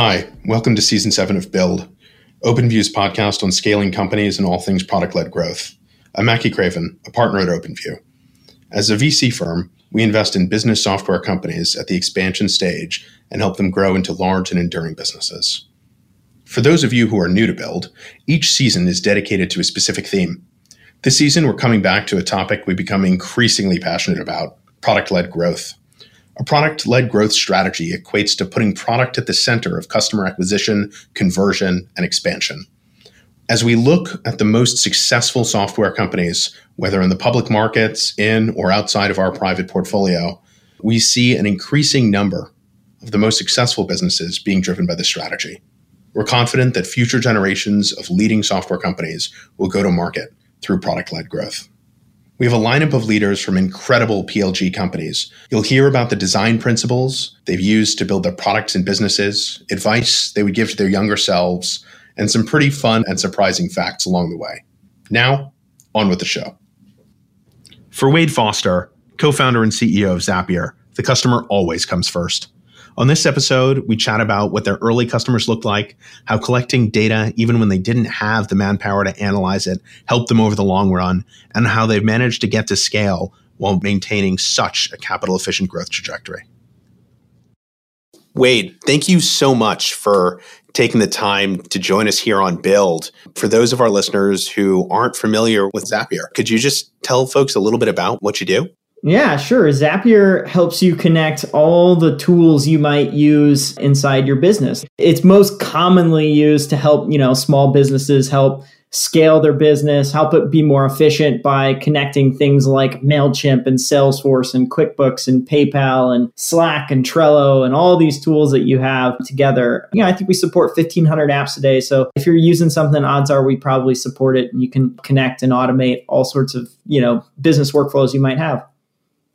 Hi, welcome to season seven of Build, OpenView's podcast on scaling companies and all things product led growth. I'm Mackey Craven, a partner at OpenView. As a VC firm, we invest in business software companies at the expansion stage and help them grow into large and enduring businesses. For those of you who are new to Build, each season is dedicated to a specific theme. This season, we're coming back to a topic we become increasingly passionate about product led growth. A product led growth strategy equates to putting product at the center of customer acquisition, conversion, and expansion. As we look at the most successful software companies, whether in the public markets, in or outside of our private portfolio, we see an increasing number of the most successful businesses being driven by this strategy. We're confident that future generations of leading software companies will go to market through product led growth. We have a lineup of leaders from incredible PLG companies. You'll hear about the design principles they've used to build their products and businesses, advice they would give to their younger selves, and some pretty fun and surprising facts along the way. Now, on with the show. For Wade Foster, co founder and CEO of Zapier, the customer always comes first. On this episode, we chat about what their early customers looked like, how collecting data, even when they didn't have the manpower to analyze it, helped them over the long run, and how they've managed to get to scale while maintaining such a capital efficient growth trajectory. Wade, thank you so much for taking the time to join us here on Build. For those of our listeners who aren't familiar with Zapier, could you just tell folks a little bit about what you do? Yeah, sure. Zapier helps you connect all the tools you might use inside your business. It's most commonly used to help, you know, small businesses help scale their business, help it be more efficient by connecting things like MailChimp and Salesforce and QuickBooks and PayPal and Slack and Trello and all these tools that you have together. You know, I think we support 1500 apps a day. So if you're using something, odds are we probably support it and you can connect and automate all sorts of, you know, business workflows you might have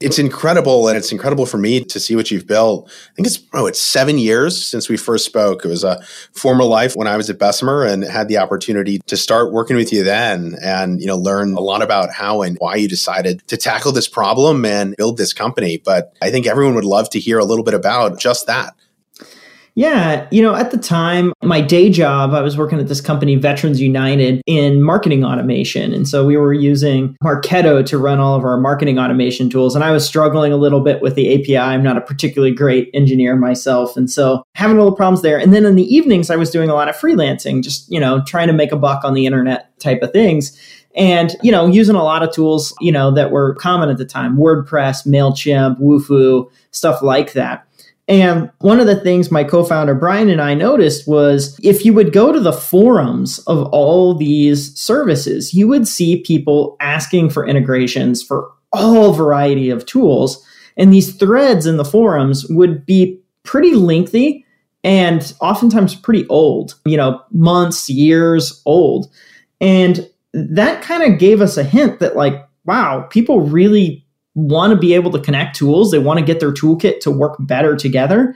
it's incredible and it's incredible for me to see what you've built. I think it's oh it's seven years since we first spoke. It was a former life when i was at bessemer and had the opportunity to start working with you then and you know learn a lot about how and why you decided to tackle this problem and build this company. But i think everyone would love to hear a little bit about just that yeah, you know, at the time, my day job, I was working at this company, Veterans United, in marketing automation. And so we were using Marketo to run all of our marketing automation tools. And I was struggling a little bit with the API. I'm not a particularly great engineer myself. And so having a little problems there. And then in the evenings, I was doing a lot of freelancing, just, you know, trying to make a buck on the internet type of things and you know using a lot of tools you know that were common at the time wordpress mailchimp wufoo stuff like that and one of the things my co founder Bryan and I noticed was if you would go to the forums of all these services, you would see people asking for integrations for all variety of tools. And these threads in the forums would be pretty lengthy and oftentimes pretty old, you know, months, years old. And that kind of gave us a hint that, like, wow, people really want to be able to connect tools. They want to get their toolkit to work better together.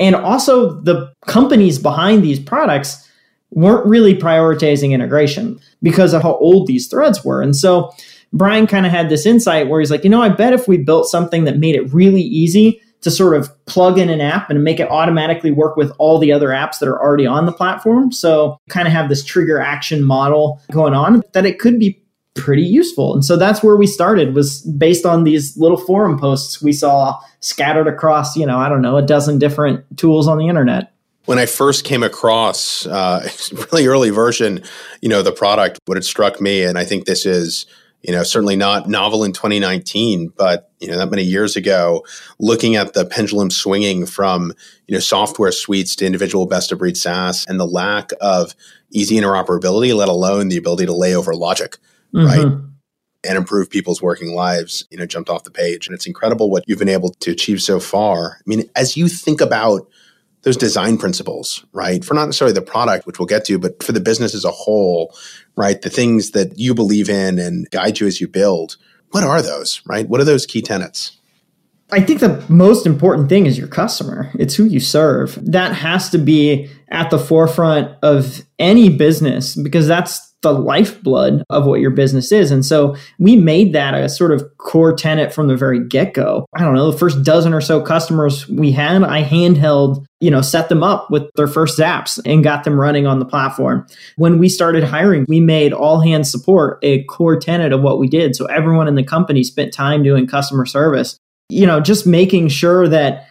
And also, the companies behind these products weren't really prioritizing integration because of how old these threads were. And so, Bryan kind of had this insight where he's like, you know, I bet if we built something that made it really easy to sort of plug in an app and make it automatically work with all the other apps that are already on the platform. So, kind of have this trigger action model going on, that it could be pretty useful. And so that's where we started was based on these little forum posts we saw scattered across, you know, I don't know, a dozen different tools on the internet. When I first came across uh, really early version, you know, the product, what it struck me, and I think this is, you know, certainly not novel in 2019, but you know, that many years ago, looking at the pendulum swinging from you know software suites to individual best of breed SaaS, and the lack of easy interoperability, let alone the ability to lay over logic mm-hmm. right? And improve people's working lives, you know, jumped off the page. And it's incredible what you've been able to achieve so far. I mean, as you think about those design principles, right? For not necessarily the product, which we'll get to, but for the business as a whole, right? The things that you believe in and guide you as you build. What are those, right? What are those key tenets? I think the most important thing is your customer. It's who you serve. That has to be at the forefront of any business because that's the lifeblood of what your business is. And so we made that a sort of core tenet from the very get go. I don't know, the first dozen or so customers we had, I handheld, you know, set them up with their first zaps and got them running on the platform. When we started hiring, we made all hands support a core tenet of what we did. So everyone in the company spent time doing customer service. You know, just making sure that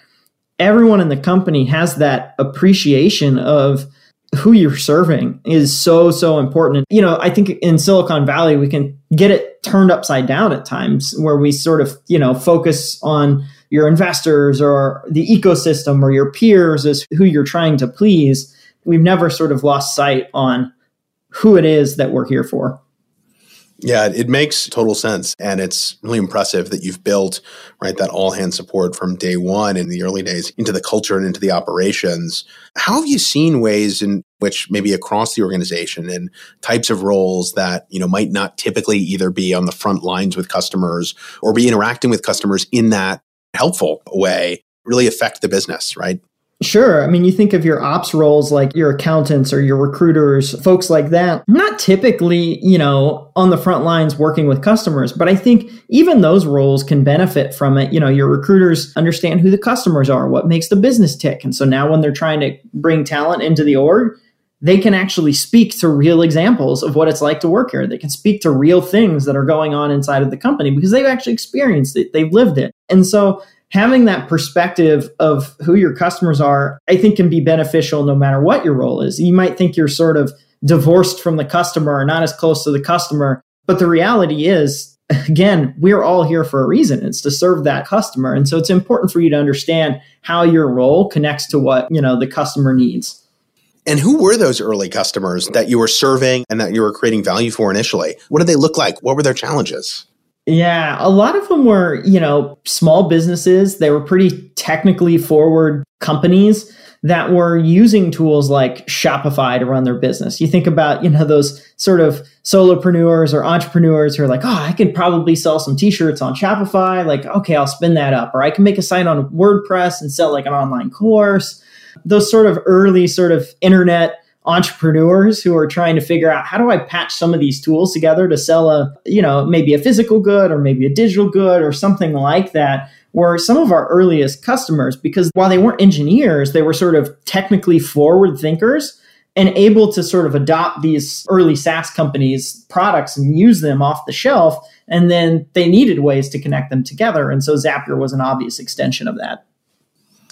everyone in the company has that appreciation of who you're serving is so so important. You know i think in silicon valley we can get it turned upside down at times where we sort of you know focus on your investors or the ecosystem or your peers as who you're trying to please. We've never sort of lost sight on who it is that we're here for yeah, it makes total sense. And it's really impressive that you've built, right, that all hand support from day one in the early days into the culture and into the operations. How have you seen ways in which maybe across the organization and types of roles that, you know, might not typically either be on the front lines with customers or be interacting with customers in that helpful way really affect the business, right? Sure. I mean, you think of your ops roles like your accountants or your recruiters, folks like that, not typically, you know, on the front lines working with customers, but I think even those roles can benefit from it. You know, your recruiters understand who the customers are, what makes the business tick. And so now when they're trying to bring talent into the org, they can actually speak to real examples of what it's like to work here. They can speak to real things that are going on inside of the company because they've actually experienced it, they've lived it. And so having that perspective of who your customers are, I think can be beneficial no matter what your role is. You might think you're sort of divorced from the customer or not as close to the customer, but the reality is, again, we're all here for a reason. It's to serve that customer. And so it's important for you to understand how your role connects to what, you know, the customer needs. And who were those early customers that you were serving and that you were creating value for initially? What did they look like? What were their challenges? Yeah, a lot of them were, you know, small businesses. They were pretty technically forward companies that were using tools like Shopify to run their business. You think about, you know, those sort of solopreneurs or entrepreneurs who are like, oh, I could probably sell some t-shirts on Shopify. Like, okay, I'll spin that up. Or I can make a site on WordPress and sell like an online course. Those sort of early sort of internet entrepreneurs who are trying to figure out how do I patch some of these tools together to sell a, you know, maybe a physical good or maybe a digital good or something like that were some of our earliest customers because while they weren't engineers, they were sort of technically forward thinkers and able to sort of adopt these early SaaS companies' products and use them off the shelf. And then they needed ways to connect them together. And so Zapier was an obvious extension of that.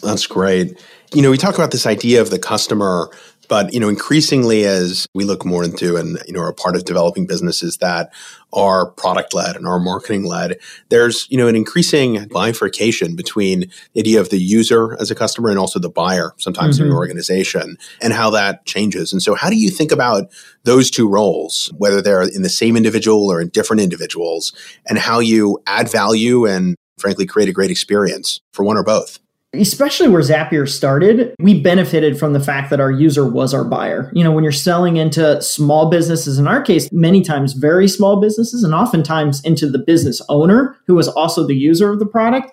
That's great. You know, we talk about this idea of the customer but, you know, increasingly as we look more into and, you know, are part of developing businesses that are product led and are marketing led, there's, you know, an increasing bifurcation between the idea of the user as a customer and also the buyer sometimes mm-hmm. in an organization and how that changes. And so how do you think about those two roles, whether they're in the same individual or in different individuals and how you add value and frankly create a great experience for one or both? Especially where Zapier started, we benefited from the fact that our user was our buyer. You know, when you're selling into small businesses, in our case, many times very small businesses, and oftentimes into the business owner who was also the user of the product,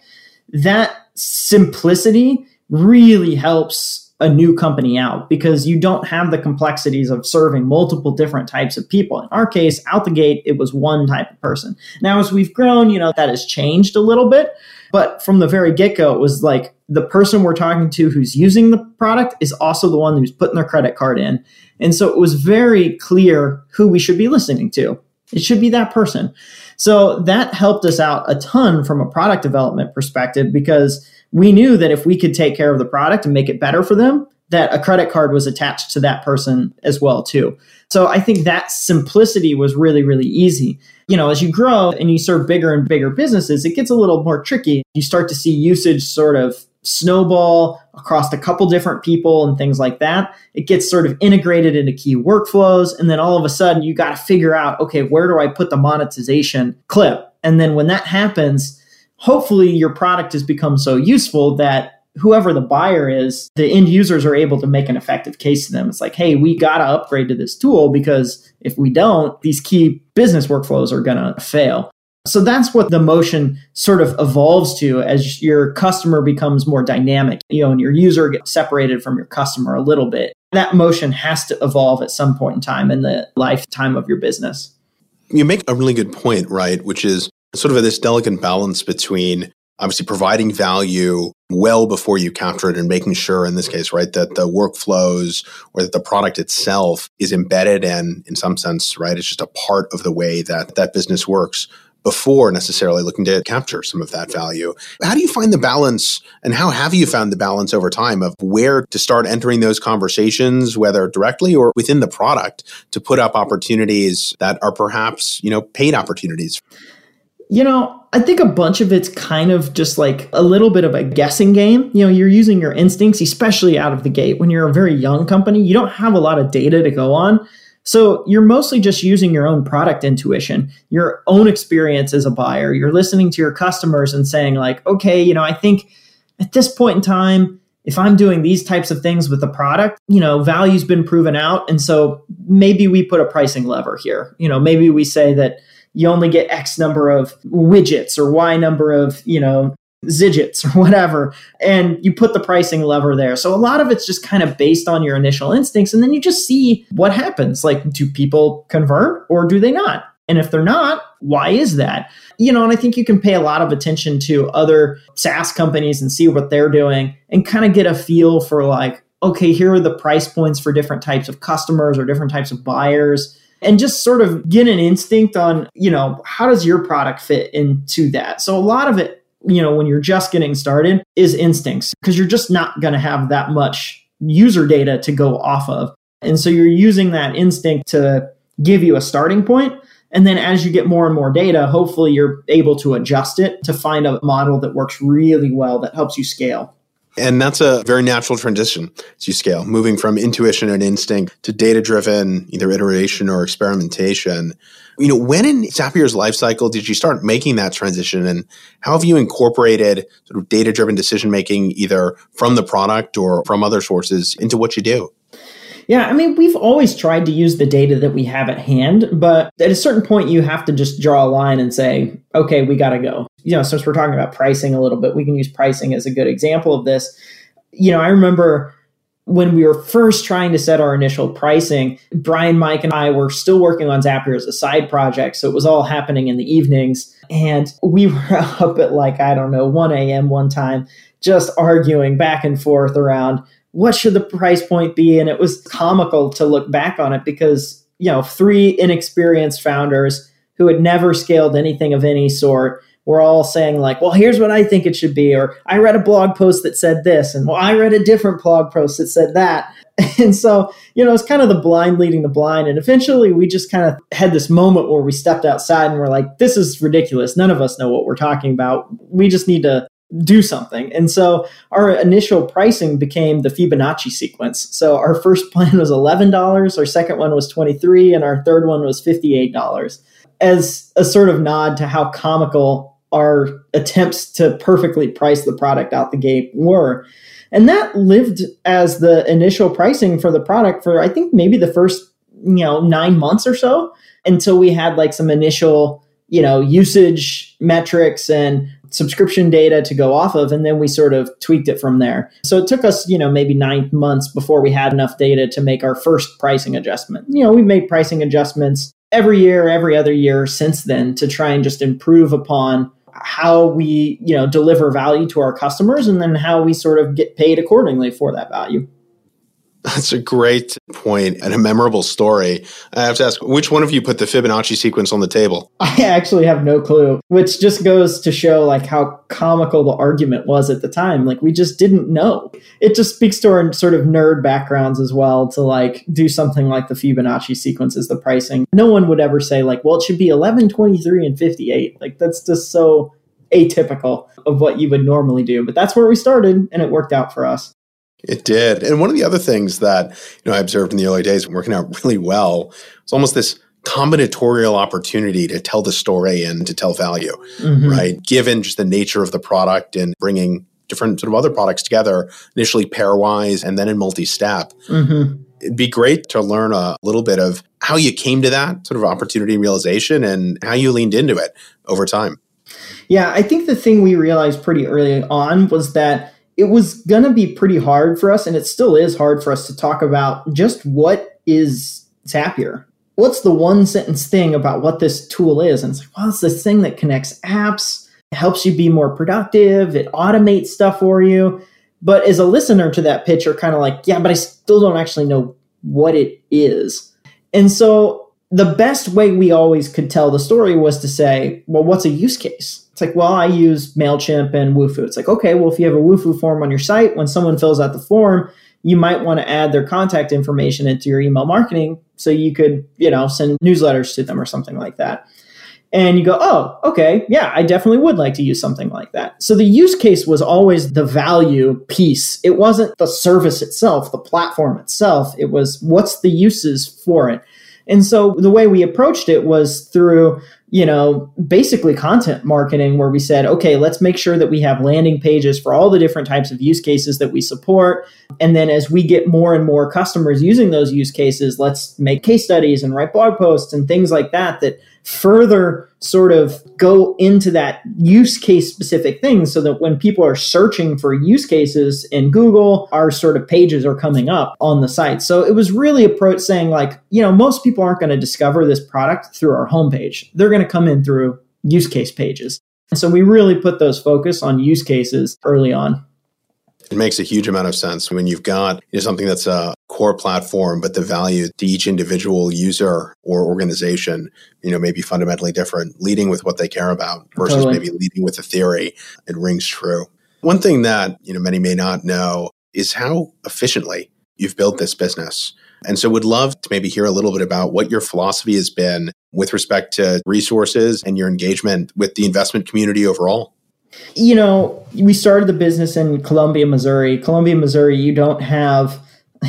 that simplicity really helps a new company out because you don't have the complexities of serving multiple different types of people. In our case, out the gate, it was one type of person. Now, as we've grown, you know, that has changed a little bit. But from the very get go, it was like the person we're talking to who's using the product is also the one who's putting their credit card in. And so it was very clear who we should be listening to. It should be that person. So that helped us out a ton from a product development perspective because we knew that if we could take care of the product and make it better for them, that a credit card was attached to that person as well too. So I think that simplicity was really really easy. You know, as you grow and you serve bigger and bigger businesses, it gets a little more tricky. You start to see usage sort of snowball across a couple different people and things like that. It gets sort of integrated into key workflows and then all of a sudden you got to figure out okay, where do I put the monetization clip? And then when that happens, hopefully your product has become so useful that whoever the buyer is, the end users are able to make an effective case to them. It's like, hey, we got to upgrade to this tool because if we don't, these key business workflows are going to fail. So that's what the motion sort of evolves to as your customer becomes more dynamic, you know, and your user gets separated from your customer a little bit. that motion has to evolve at some point in time in the lifetime of your business. You make a really good point, right? Which is sort of this delicate balance between obviously providing value well before you capture it and making sure in this case right that the workflows or that the product itself is embedded and in some sense right it's just a part of the way that that business works before necessarily looking to capture some of that value. How do you find the balance and how have you found the balance over time of where to start entering those conversations, whether directly or within the product to put up opportunities that are perhaps, you know, paid opportunities? You know, I think a bunch of it's kind of just like a little bit of a guessing game. You know, you're using your instincts, especially out of the gate. When you're a very young company, you don't have a lot of data to go on. So you're mostly just using your own product intuition, your own experience as a buyer. You're listening to your customers and saying, like, okay, you know, I think at this point in time, if I'm doing these types of things with the product, you know, value's been proven out. And so maybe we put a pricing lever here. You know, maybe we say that you only get X number of widgets or Y number of, you know, zidgets or whatever. And you put the pricing lever there. So a lot of it's just kind of based on your initial instincts. And then you just see what happens. Like, do people convert or do they not? And if they're not, why is that? You know, and I think you can pay a lot of attention to other SaaS companies and see what they're doing and kind of get a feel for like, okay, here are the price points for different types of customers or different types of buyers and just sort of get an instinct on, you know, how does your product fit into that? So a lot of it, you know, when you're just getting started is instincts because you're just not going to have that much user data to go off of. And so you're using that instinct to give you a starting point. And then as you get more and more data, hopefully you're able to adjust it to find a model that works really well that helps you scale. And that's a very natural transition as you scale, moving from intuition and instinct to data driven, either iteration or experimentation. You know, when in Zapier's life cycle did you start making that transition and how have you incorporated sort of data driven decision making either from the product or from other sources into what you do? Yeah, I mean, we've always tried to use the data that we have at hand, but at a certain point, you have to just draw a line and say, okay, we got to go. You know, since we're talking about pricing a little bit, we can use pricing as a good example of this. You know, I remember when we were first trying to set our initial pricing, Bryan, Mike, and I were still working on Zapier as a side project. So it was all happening in the evenings. And we were up at like, I don't know, 1 a.m. one time, just arguing back and forth around what should the price point be? And it was comical to look back on it because, you know, three inexperienced founders who had never scaled anything of any sort were all saying, like, well, here's what I think it should be. Or I read a blog post that said this. And well, I read a different blog post that said that. And so, you know, it's kind of the blind leading the blind. And eventually we just kind of had this moment where we stepped outside and we're like, this is ridiculous. None of us know what we're talking about. We just need to do something. And so our initial pricing became the Fibonacci sequence. So our first plan was $11, our second one was 23, and our third one was $58 as a sort of nod to how comical our attempts to perfectly price the product out the gate were. And that lived as the initial pricing for the product for I think maybe the first, you know, 9 months or so until we had like some initial, you know, usage metrics and subscription data to go off of and then we sort of tweaked it from there. So it took us you know maybe nine months before we had enough data to make our first pricing adjustment. You know we made pricing adjustments every year every other year since then to try and just improve upon how we you know deliver value to our customers and then how we sort of get paid accordingly for that value that's a great point and a memorable story. I have to ask, which one of you put the Fibonacci sequence on the table? I actually have no clue, which just goes to show like how comical the argument was at the time. Like we just didn't know. It just speaks to our sort of nerd backgrounds as well to like do something like the Fibonacci sequence the pricing. No one would ever say like, well, it should be 11, 23, and 58. Like that's just so atypical of what you would normally do. But that's where we started and it worked out for us. It did. And one of the other things that you know I observed in the early days working out really well was almost this combinatorial opportunity to tell the story and to tell value, mm-hmm. right? Given just the nature of the product and bringing different sort of other products together, initially pairwise and then in multi-step. Mm-hmm. It'd be great to learn a little bit of how you came to that sort of opportunity realization and how you leaned into it over time. Yeah, I think the thing we realized pretty early on was that it was going to be pretty hard for us, and it still is hard for us to talk about just what is Zapier. What's the one sentence thing about what this tool is? And it's like, well, it's this thing that connects apps, helps you be more productive, it automates stuff for you. But as a listener to that pitch, you're kind of like, yeah, but I still don't actually know what it is. And so the best way we always could tell the story was to say, well, what's a use case? It's like, well, I use MailChimp and Wufoo. It's like, okay, well, if you have a Wufoo form on your site, when someone fills out the form, you might want to add their contact information into your email marketing so you could, you know, send newsletters to them or something like that. And you go, oh, okay, yeah, I definitely would like to use something like that. So the use case was always the value piece. It wasn't the service itself, the platform itself. It was what's the uses for it. And so the way we approached it was through, you know, basically content marketing, where we said, okay, let's make sure that we have landing pages for all the different types of use cases that we support. And then as we get more and more customers using those use cases, let's make case studies and write blog posts and things like that that further sort of go into that use case specific thing so that when people are searching for use cases in Google, our sort of pages are coming up on the site. So it was really approach saying like, you know, most people aren't going to discover this product through our homepage. They're going to come in through use case pages. And so we really put those focus on use cases early on. It makes a huge amount of sense when you've got you know, something that's a core platform, but the value to each individual user or organization, you know, may be fundamentally different, leading with what they care about versus totally. maybe leading with a theory. It rings true. One thing that, you know, many may not know is how efficiently you've built this business. And so would love to maybe hear a little bit about what your philosophy has been with respect to resources and your engagement with the investment community overall. You know, we started the business in Columbia, Missouri. Columbia, Missouri, you don't have,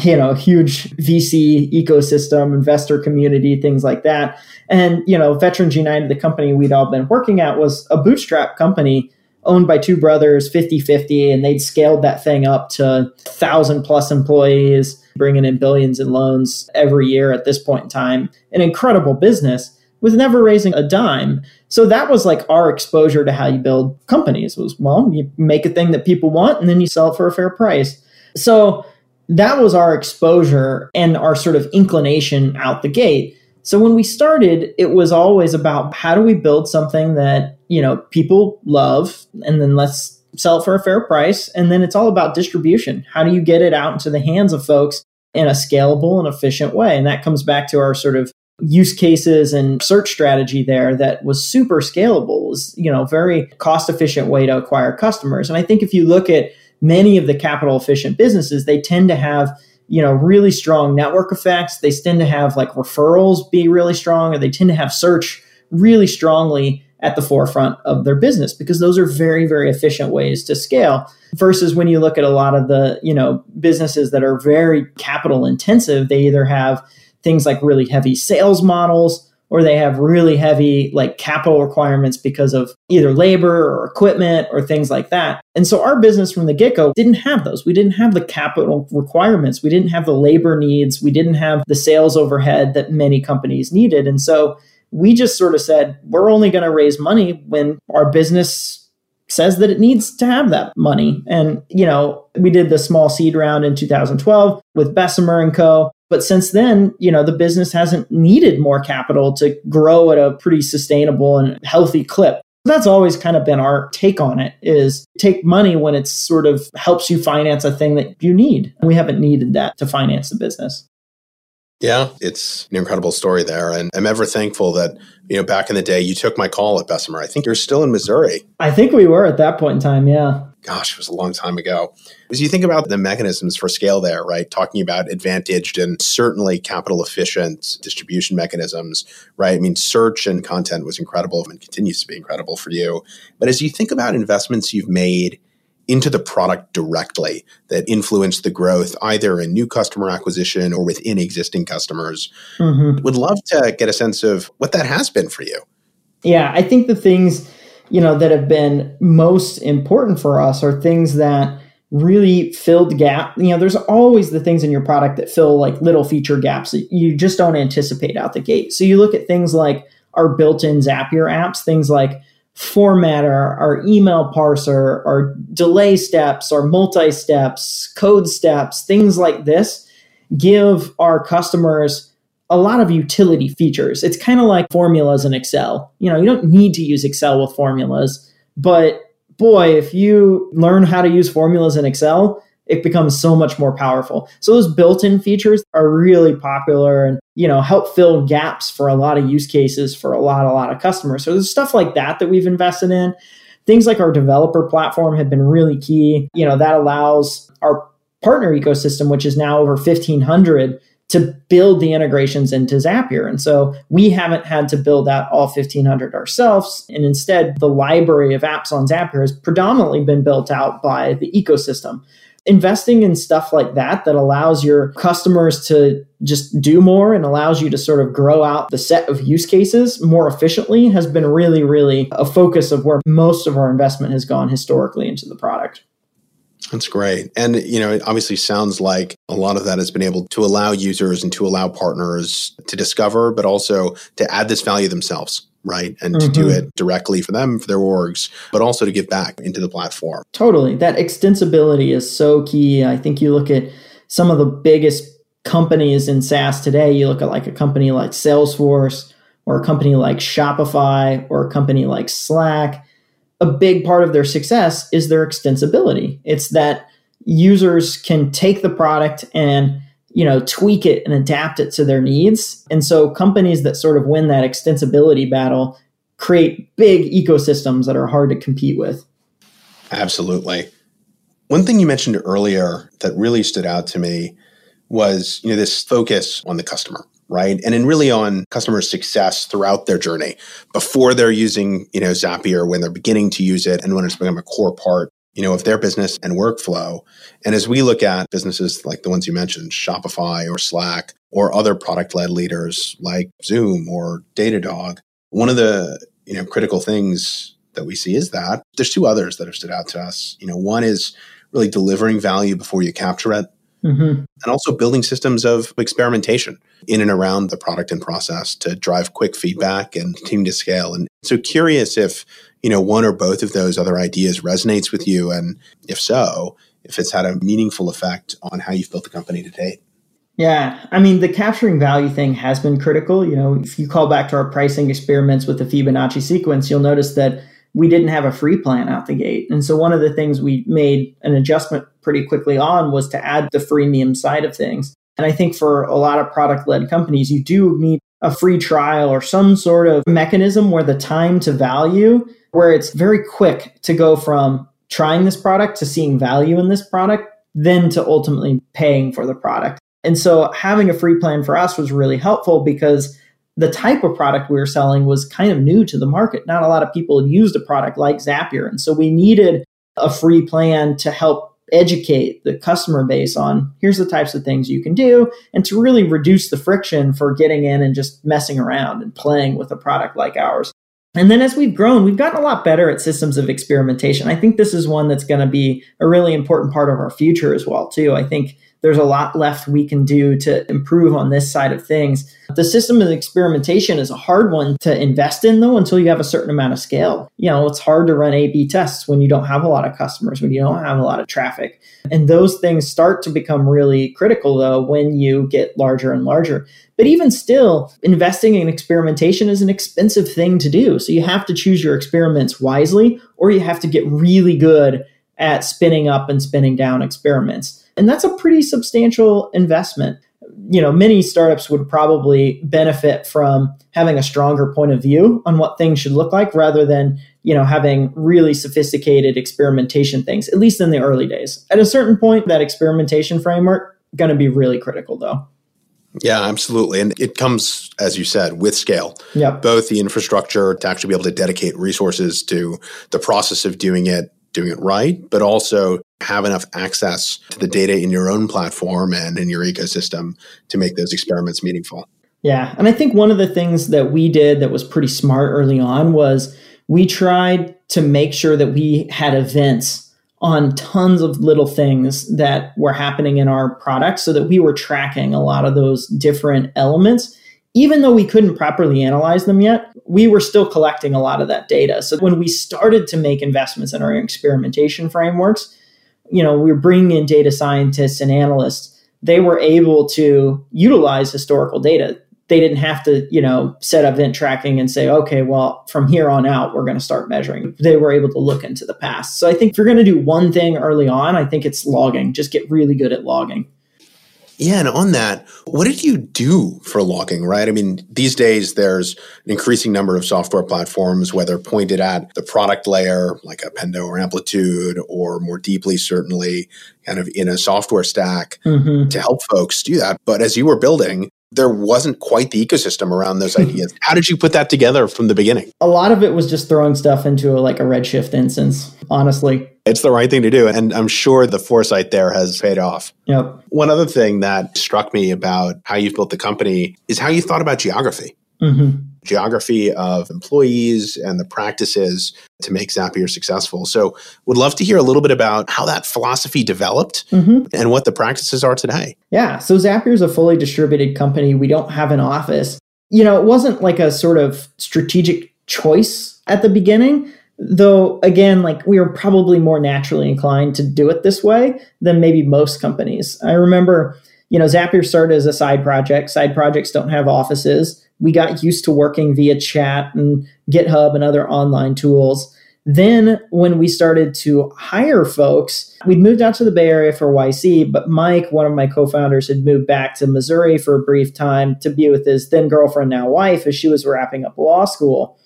you know, huge VC ecosystem, investor community, things like that. And, you know, Veterans United, the company we'd all been working at, was a bootstrap company owned by two brothers 50-50 and they'd scaled that thing up to 1000 plus employees bringing in billions in loans every year at this point in time an incredible business with never raising a dime. So that was like our exposure to how you build companies was well, you make a thing that people want and then you sell it for a fair price. So that was our exposure and our sort of inclination out the gate. So when we started, it was always about how do we build something that, you know, people love and then let's sell it for a fair price and then it's all about distribution. How do you get it out into the hands of folks in a scalable and efficient way? And that comes back to our sort of use cases and search strategy there that was super scalable was you know very cost efficient way to acquire customers. And i think if you look at many of the capital efficient businesses they tend to have you know really strong network effects. They tend to have like referrals be really strong or they tend to have search really strongly at the forefront of their business because those are very very efficient ways to scale versus when you look at a lot of the you know businesses that are very capital intensive they either have things like really heavy sales models or they have really heavy like capital requirements because of either labor or equipment or things like that. And so our business from the get-go didn't have those. We didn't have the capital requirements. We didn't have the labor needs. We didn't have the sales overhead that many companies needed. And so we just sort of said, we're only going to raise money when our business says that it needs to have that money. And, you know, we did the small seed round in 2012 with Bessemer and Co. But since then, you know, the business hasn't needed more capital to grow at a pretty sustainable and healthy clip. That's always kind of been our take on it is take money when it sort of helps you finance a thing that you need. We haven't needed that to finance the business. Yeah, it's an incredible story there. And I'm ever thankful that, you know, back in the day, you took my call at Bessemer. I think you're still in Missouri. I think we were at that point in time. Yeah. Gosh, it was a long time ago. As you think about the mechanisms for scale there, right? Talking about advantaged and certainly capital efficient distribution mechanisms, right? I mean, search and content was incredible and continues to be incredible for you. But as you think about investments you've made into the product directly that influence the growth either in new customer acquisition or within existing customers. Mm-hmm. Would love to get a sense of what that has been for you. Yeah, I think the things, you know, that have been most important for us are things that really filled gap. You know, there's always the things in your product that fill like little feature gaps that you just don't anticipate out the gate. So you look at things like our built-in Zapier apps, things like format, our, our email parser, our delay steps, our multi steps, code steps, things like this give our customers a lot of utility features. It's kind of like formulas in Excel. You know, you don't need to use Excel with formulas, but boy, if you learn how to use formulas in Excel, it becomes so much more powerful. So those built-in features are really popular and you know help fill gaps for a lot of use cases for a lot a lot of customers. So there's stuff like that that we've invested in. Things like our developer platform have been really key. You know, that allows our partner ecosystem which is now over 1500 to build the integrations into Zapier. And so we haven't had to build out all 1500 ourselves. And instead, the library of apps on Zapier has predominantly been built out by the ecosystem investing in stuff like that that allows your customers to just do more and allows you to sort of grow out the set of use cases more efficiently has been really really a focus of where most of our investment has gone historically into the product that's great. And, you know, it obviously sounds like a lot of that has been able to allow users and to allow partners to discover, but also to add this value themselves right? And mm-hmm. to do mm-hmm. it directly for them, for their orgs, but also to give back into the platform. Totally. That extensibility is so key. I think you look at some of the biggest companies in SaaS today, you look at like a company like Salesforce or a company like Shopify or a company like Slack. A big part of their success is their extensibility. It's that users can take the product and you know tweak it and adapt it to their needs. And so companies that sort of win that extensibility battle create big ecosystems that are hard to compete with. Absolutely. One thing you mentioned earlier that really stood out to me was you know this focus on the customer right and then really on customer success throughout their journey before they're using you know zapier when they're beginning to use it and when it's become a core part you know, of their business and workflow. And as we look at businesses like the ones you mentioned, Shopify or Slack, or other product led leaders like Zoom or Datadog, one of the, you know, critical things that we see is that there's two others that have stood out to us. You know, one is really delivering value before you capture it. Mm-hmm. And also building systems of experimentation in and around the product and process to drive quick feedback and continue to scale. And so, curious if you know, one or both of those other ideas resonates with you? And if so, if it's had a meaningful effect on how you've built the company to date? Yeah, I mean, the capturing value thing has been critical. You know, if you call back to our pricing experiments with the Fibonacci sequence, you'll notice that we didn't have a free plan out the gate. And so one of the things we made an adjustment pretty quickly on was to add the freemium side of things. And I think for a lot of product led companies, you do need a free trial or some sort of mechanism where the time to value where it's very quick to go from trying this product to seeing value in this product, then to ultimately paying for the product. And so having a free plan for us was really helpful because the type of product we were selling was kind of new to the market. Not a lot of people used a product like Zapier. And so we needed a free plan to help educate the customer base on here's the types of things you can do and to really reduce the friction for getting in and just messing around and playing with a product like ours. And then as we've grown, we've gotten a lot better at systems of experimentation. I think this is one that's going to be a really important part of our future as well, too. I think there's a lot left we can do to improve on this side of things. The system of experimentation is a hard one to invest in, though, until you have a certain amount of scale. You know, it's hard to run A B tests when you don't have a lot of customers, when you don't have a lot of traffic. And those things start to become really critical, though, when you get larger and larger. But even still, investing in experimentation is an expensive thing to do. So you have to choose your experiments wisely, or you have to get really good at spinning up and spinning down experiments. And that's a pretty substantial investment. You know, many startups would probably benefit from having a stronger point of view on what things should look like rather than, you know, having really sophisticated experimentation things, at least in the early days. At a certain point, that experimentation framework going to be really critical though. Yeah, absolutely. And it comes, as you said, with scale. Yeah. Both the infrastructure to actually be able to dedicate resources to the process of doing it, doing it right, but also have enough access to the data in your own platform and in your ecosystem to make those experiments meaningful. Yeah. And I think one of the things that we did that was pretty smart early on was we tried to make sure that we had events on tons of little things that were happening in our product so that we were tracking a lot of those different elements even though we couldn't properly analyze them yet, we were still collecting a lot of that data. So when we started to make investments in our experimentation frameworks, you know, we're bringing in data scientists and analysts. They were able to utilize historical data. They didn't have to, you know, set up event tracking and say, okay, well, from here on out, we're going to start measuring. They were able to look into the past. So I think if you're going to do one thing early on, I think it's logging. Just get really good at logging. Yeah, and on that, what did you do for logging, right? I mean, these days there's an increasing number of software platforms, whether pointed at the product layer, like Pendo or Amplitude, or more deeply, certainly kind of in a software stack mm-hmm. to help folks do that. But as you were building, there wasn't quite the ecosystem around those ideas. How did you put that together from the beginning? A lot of it was just throwing stuff into a, like a Redshift instance, honestly. It's the right thing to do. And I'm sure the foresight there has paid off. Yep. One other thing that struck me about how you've built the company is how you thought about geography. Mm-hmm geography of employees and the practices to make Zapier successful. So, would love to hear a little bit about how that philosophy developed mm-hmm. and what the practices are today. Yeah. So, Zapier is a fully distributed company. We don't have an office. You know, it wasn't like a sort of strategic choice at the beginning. Though, again, like we were probably more naturally inclined to do it this way than maybe most companies. I remember, you know, Zapier started as a side project. Side projects don't have offices we got used to working via chat and GitHub and other online tools. Then, when we started to hire folks, we'd moved out to the Bay Area for YC, but Mike, one of my co founders, had moved back to Missouri for a brief time to be with his then girlfriend, now wife, as she was wrapping up law school.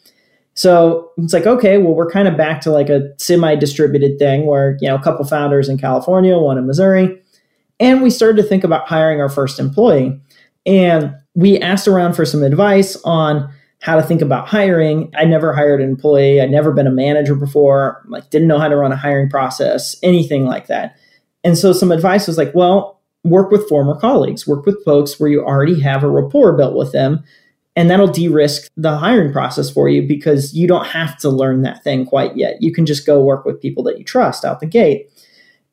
So it's like, okay, well, we're kind of back to like a semi distributed thing where, you know, a couple founders in California, one in Missouri. And we started to think about hiring our first employee. And we asked around for some advice on how to think about hiring. I never hired an employee. I'd never been a manager before, like didn't know how to run a hiring process, anything like that. And so some advice was like, well, work with former colleagues, work with folks where you already have a rapport built with them. And that'll de risk the hiring process for you because you don't have to learn that thing quite yet. You can just go work with people that you trust out the gate.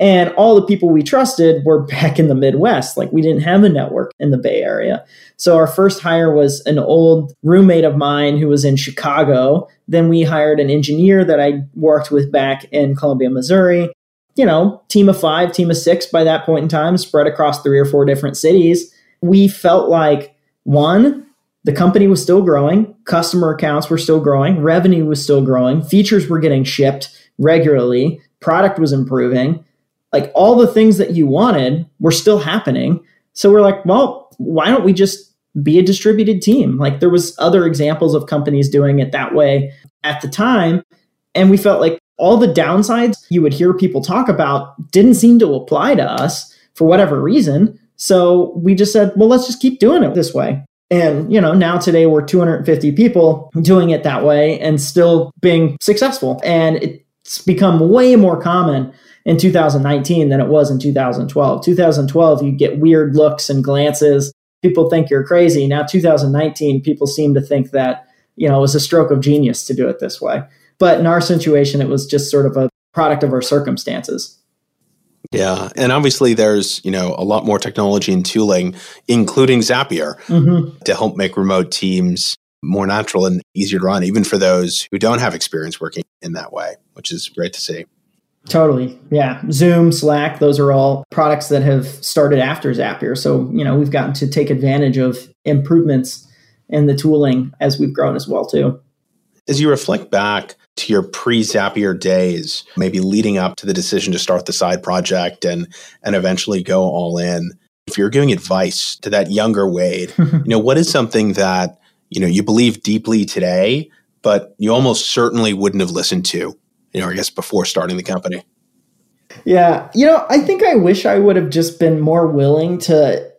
And all the people we trusted were back in the Midwest. Like we didn't have a network in the Bay Area. So our first hire was an old roommate of mine who was in Chicago. Then we hired an engineer that I worked with back in Columbia, Missouri. You know, team of five, team of six by that point in time, spread across three or four different cities. We felt like one, the company was still growing, customer accounts were still growing, revenue was still growing, features were getting shipped regularly, product was improving like all the things that you wanted were still happening. So we're like, well, why don't we just be a distributed team? Like there was other examples of companies doing it that way at the time. And we felt like all the downsides you would hear people talk about didn't seem to apply to us for whatever reason. So we just said, well, let's just keep doing it this way. And, you know, now today we're 250 people doing it that way and still being successful. And it's become way more common in 2019 than it was in 2012. 2012, you get weird looks and glances. People think you're crazy. Now, 2019, people seem to think that, you know, it was a stroke of genius to do it this way. But in our situation, it was just sort of a product of our circumstances. Yeah. And obviously, there's, you know, a lot more technology and tooling, including Zapier, mm-hmm. to help make remote teams more natural and easier to run, even for those who don't have experience working in that way, which is great to see. Totally. Yeah. Zoom, Slack, those are all products that have started after Zapier. So, you know, we've gotten to take advantage of improvements in the tooling as we've grown as well too. As you reflect back to your pre-Zapier days, maybe leading up to the decision to start the side project and and eventually go all in, if you're giving advice to that younger Wade, you know, what is something that, you know, you believe deeply today, but you almost certainly wouldn't have listened to you know, I guess before starting the company? Yeah. You know, I think I wish I would have just been more willing to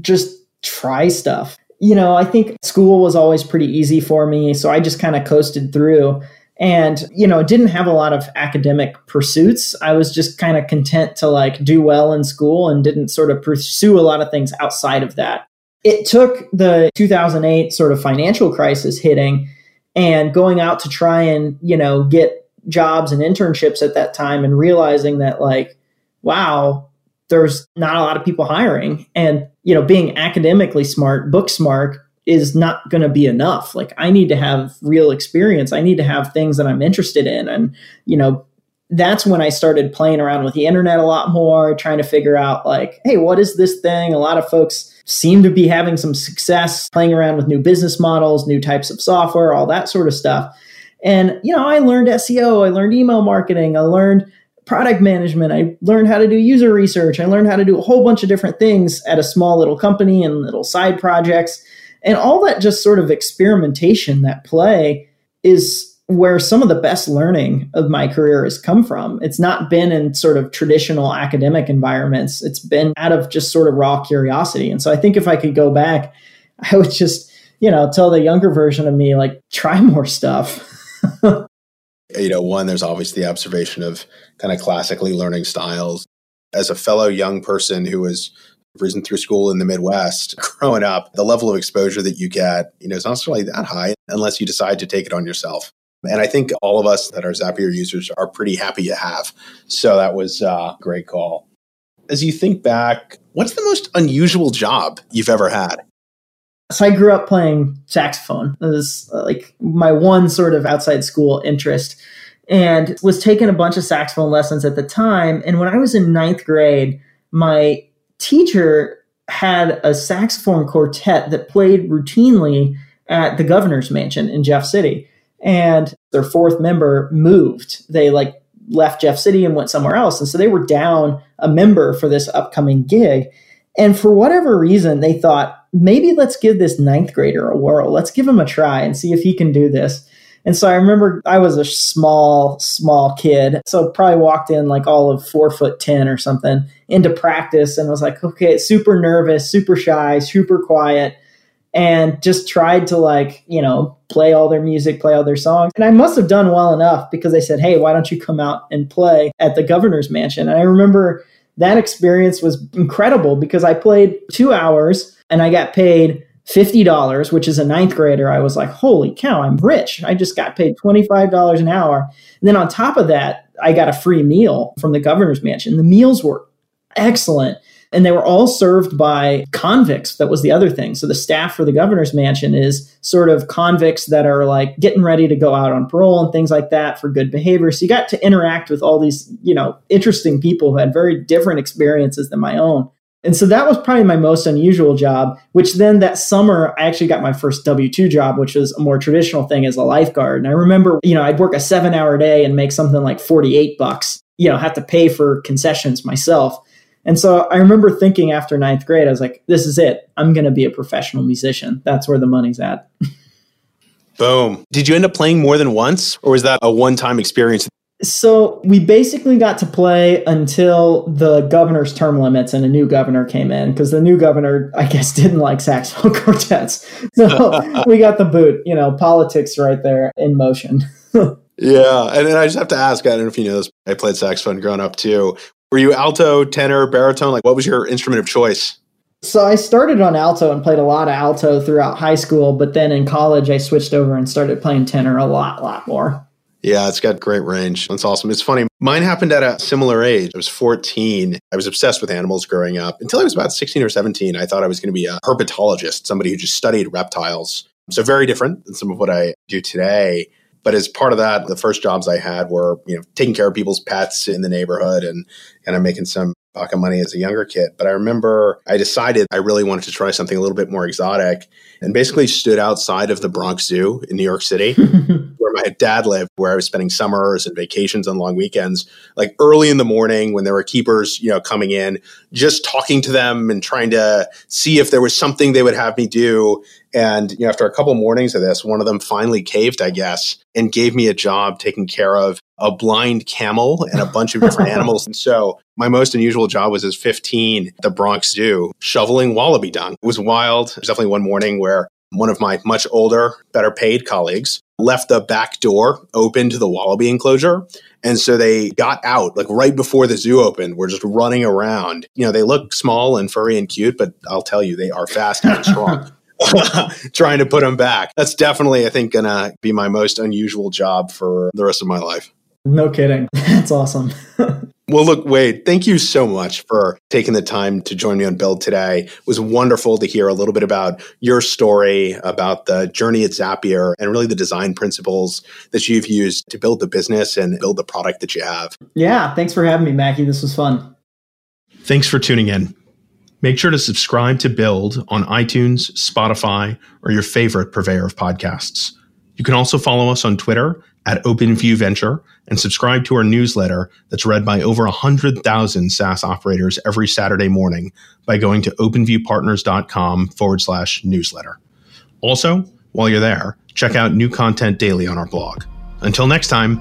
just try stuff. You know, I think school was always pretty easy for me. So I just kind of coasted through and, you know, didn't have a lot of academic pursuits. I was just kind of content to like do well in school and didn't sort of pursue a lot of things outside of that. It took the 2008 sort of financial crisis hitting and going out to try and, you know, get jobs and internships at that time and realizing that like wow there's not a lot of people hiring and you know being academically smart book smart is not going to be enough. Like I need to have real experience. I need to have things that I'm interested in. And, you know, that's when I started playing around with the internet a lot more, trying to figure out like, hey, what is this thing? A lot of folks seem to be having some success playing around with new business models, new types of software, all that sort of stuff. And, you know, I learned SEO, I learned email marketing, I learned product management, I learned how to do user research, I learned how to do a whole bunch of different things at a small little company and little side projects. And all that just sort of experimentation, that play is where some of the best learning of my career has come from. It's not been in sort of traditional academic environments, it's been out of just sort of raw curiosity. And so I think if I could go back, I would just, you know, tell the younger version of me, like, try more stuff. you know, one, there's always the observation of kind of classically learning styles. As a fellow young person who was risen through school in the Midwest, growing up, the level of exposure that you get, you know, is not necessarily that high unless you decide to take it on yourself. And I think all of us that are Zapier users are pretty happy to have. So that was uh, a great call. As you think back, what's the most unusual job you've ever had? So I grew up playing saxophone. It was uh, like my one sort of outside school interest and was taking a bunch of saxophone lessons at the time. And when I was in ninth grade, my teacher had a saxophone quartet that played routinely at the governor's mansion in Jeff City and their fourth member moved. They like left Jeff City and went somewhere else. And so they were down a member for this upcoming gig. And for whatever reason, they thought, maybe let's give this ninth grader a whirl. Let's give him a try and see if he can do this. And so I remember I was a small, small kid. So probably walked in like all of four foot 10 or something into practice and was like, okay, super nervous, super shy, super quiet and just tried to like you know play all their music play all their songs and i must have done well enough because they said hey why don't you come out and play at the governor's mansion and i remember that experience was incredible because i played two hours and i got paid $50 which is a ninth grader i was like holy cow i'm rich. I just got paid $25 an hour. And then on top of that i got a free meal from the governor's mansion. The meals were excellent and they were all served by convicts. That was the other thing. So the staff for the governor's mansion is sort of convicts that are like getting ready to go out on parole and things like that for good behavior. So you got to interact with all these, you know, interesting people who had very different experiences than my own. And so that was probably my most unusual job, which then that summer I actually got my first W 2 job, which was a more traditional thing as a lifeguard. And I remember, you know, I'd work a seven hour day and make something like 48 bucks, you know, have to pay for concessions myself. And so I remember thinking after ninth grade, I was like, this is it. I'm going to be a professional musician. That's where the money's at. Boom. Did you end up playing more than once, or was that a one time experience? So we basically got to play until the governor's term limits and a new governor came in because the new governor, I guess, didn't like saxophone quartets. So we got the boot, you know, politics right there in motion. yeah. And then I just have to ask I don't know if you know this, I played saxophone growing up too. Were you alto, tenor, baritone? Like, what was your instrument of choice? So I started on alto and played a lot of alto throughout high school, but then in college I switched over and started playing tenor a lot, lot more. Yeah, it's got great range. That's awesome. It's funny. Mine happened at a similar age. I was 14. I was obsessed with animals growing up. Until I was about 16 or 17, I thought I was going to be a herpetologist, somebody who just studied reptiles. So very different than some of what I do today. But as part of that, the first jobs I had were, you know, taking care of people's pets in the neighborhood and kind of making some pocket money as a younger kid. But I remember I decided I really wanted to try something a little bit more exotic and basically stood outside of the Bronx Zoo in New York City, where my dad lived, where I was spending summers and vacations and long weekends, like early in the morning when there were keepers, you know, coming in, just talking to them and trying to see if there was something they would have me do. And you know, after a couple mornings of this, one of them finally caved, I guess, and gave me a job taking care of a blind camel and a bunch of different animals. And so my most unusual job was as 15 the Bronx Zoo, shoveling wallaby dung. It was wild. There's definitely one morning where one of my much older, better paid colleagues left the back door open to the wallaby enclosure. And so they got out like right before the zoo opened. We're just running around. You know, they look small and furry and cute, but I'll tell you, they are fast and strong. trying to put them back. That's definitely, I think, going to be my most unusual job for the rest of my life. No kidding. That's awesome. Well, look, Wade, thank you so much for taking the time to join me on Build today. It was wonderful to hear a little bit about your story, about the journey at Zapier, and really the design principles that you've used to build the business and build the product that you have. Yeah, thanks for having me, Mackey. This was fun. Thanks for tuning in. Make sure to subscribe to Build on iTunes, Spotify, or your favorite purveyor of podcasts. You can also follow us on Twitter at OpenView Venture and subscribe to our newsletter that's read by over 100,000 SaaS operators every Saturday morning by going to openviewpartners.com forward slash newsletter. Also, while you're there, check out new content daily on our blog. Until next time,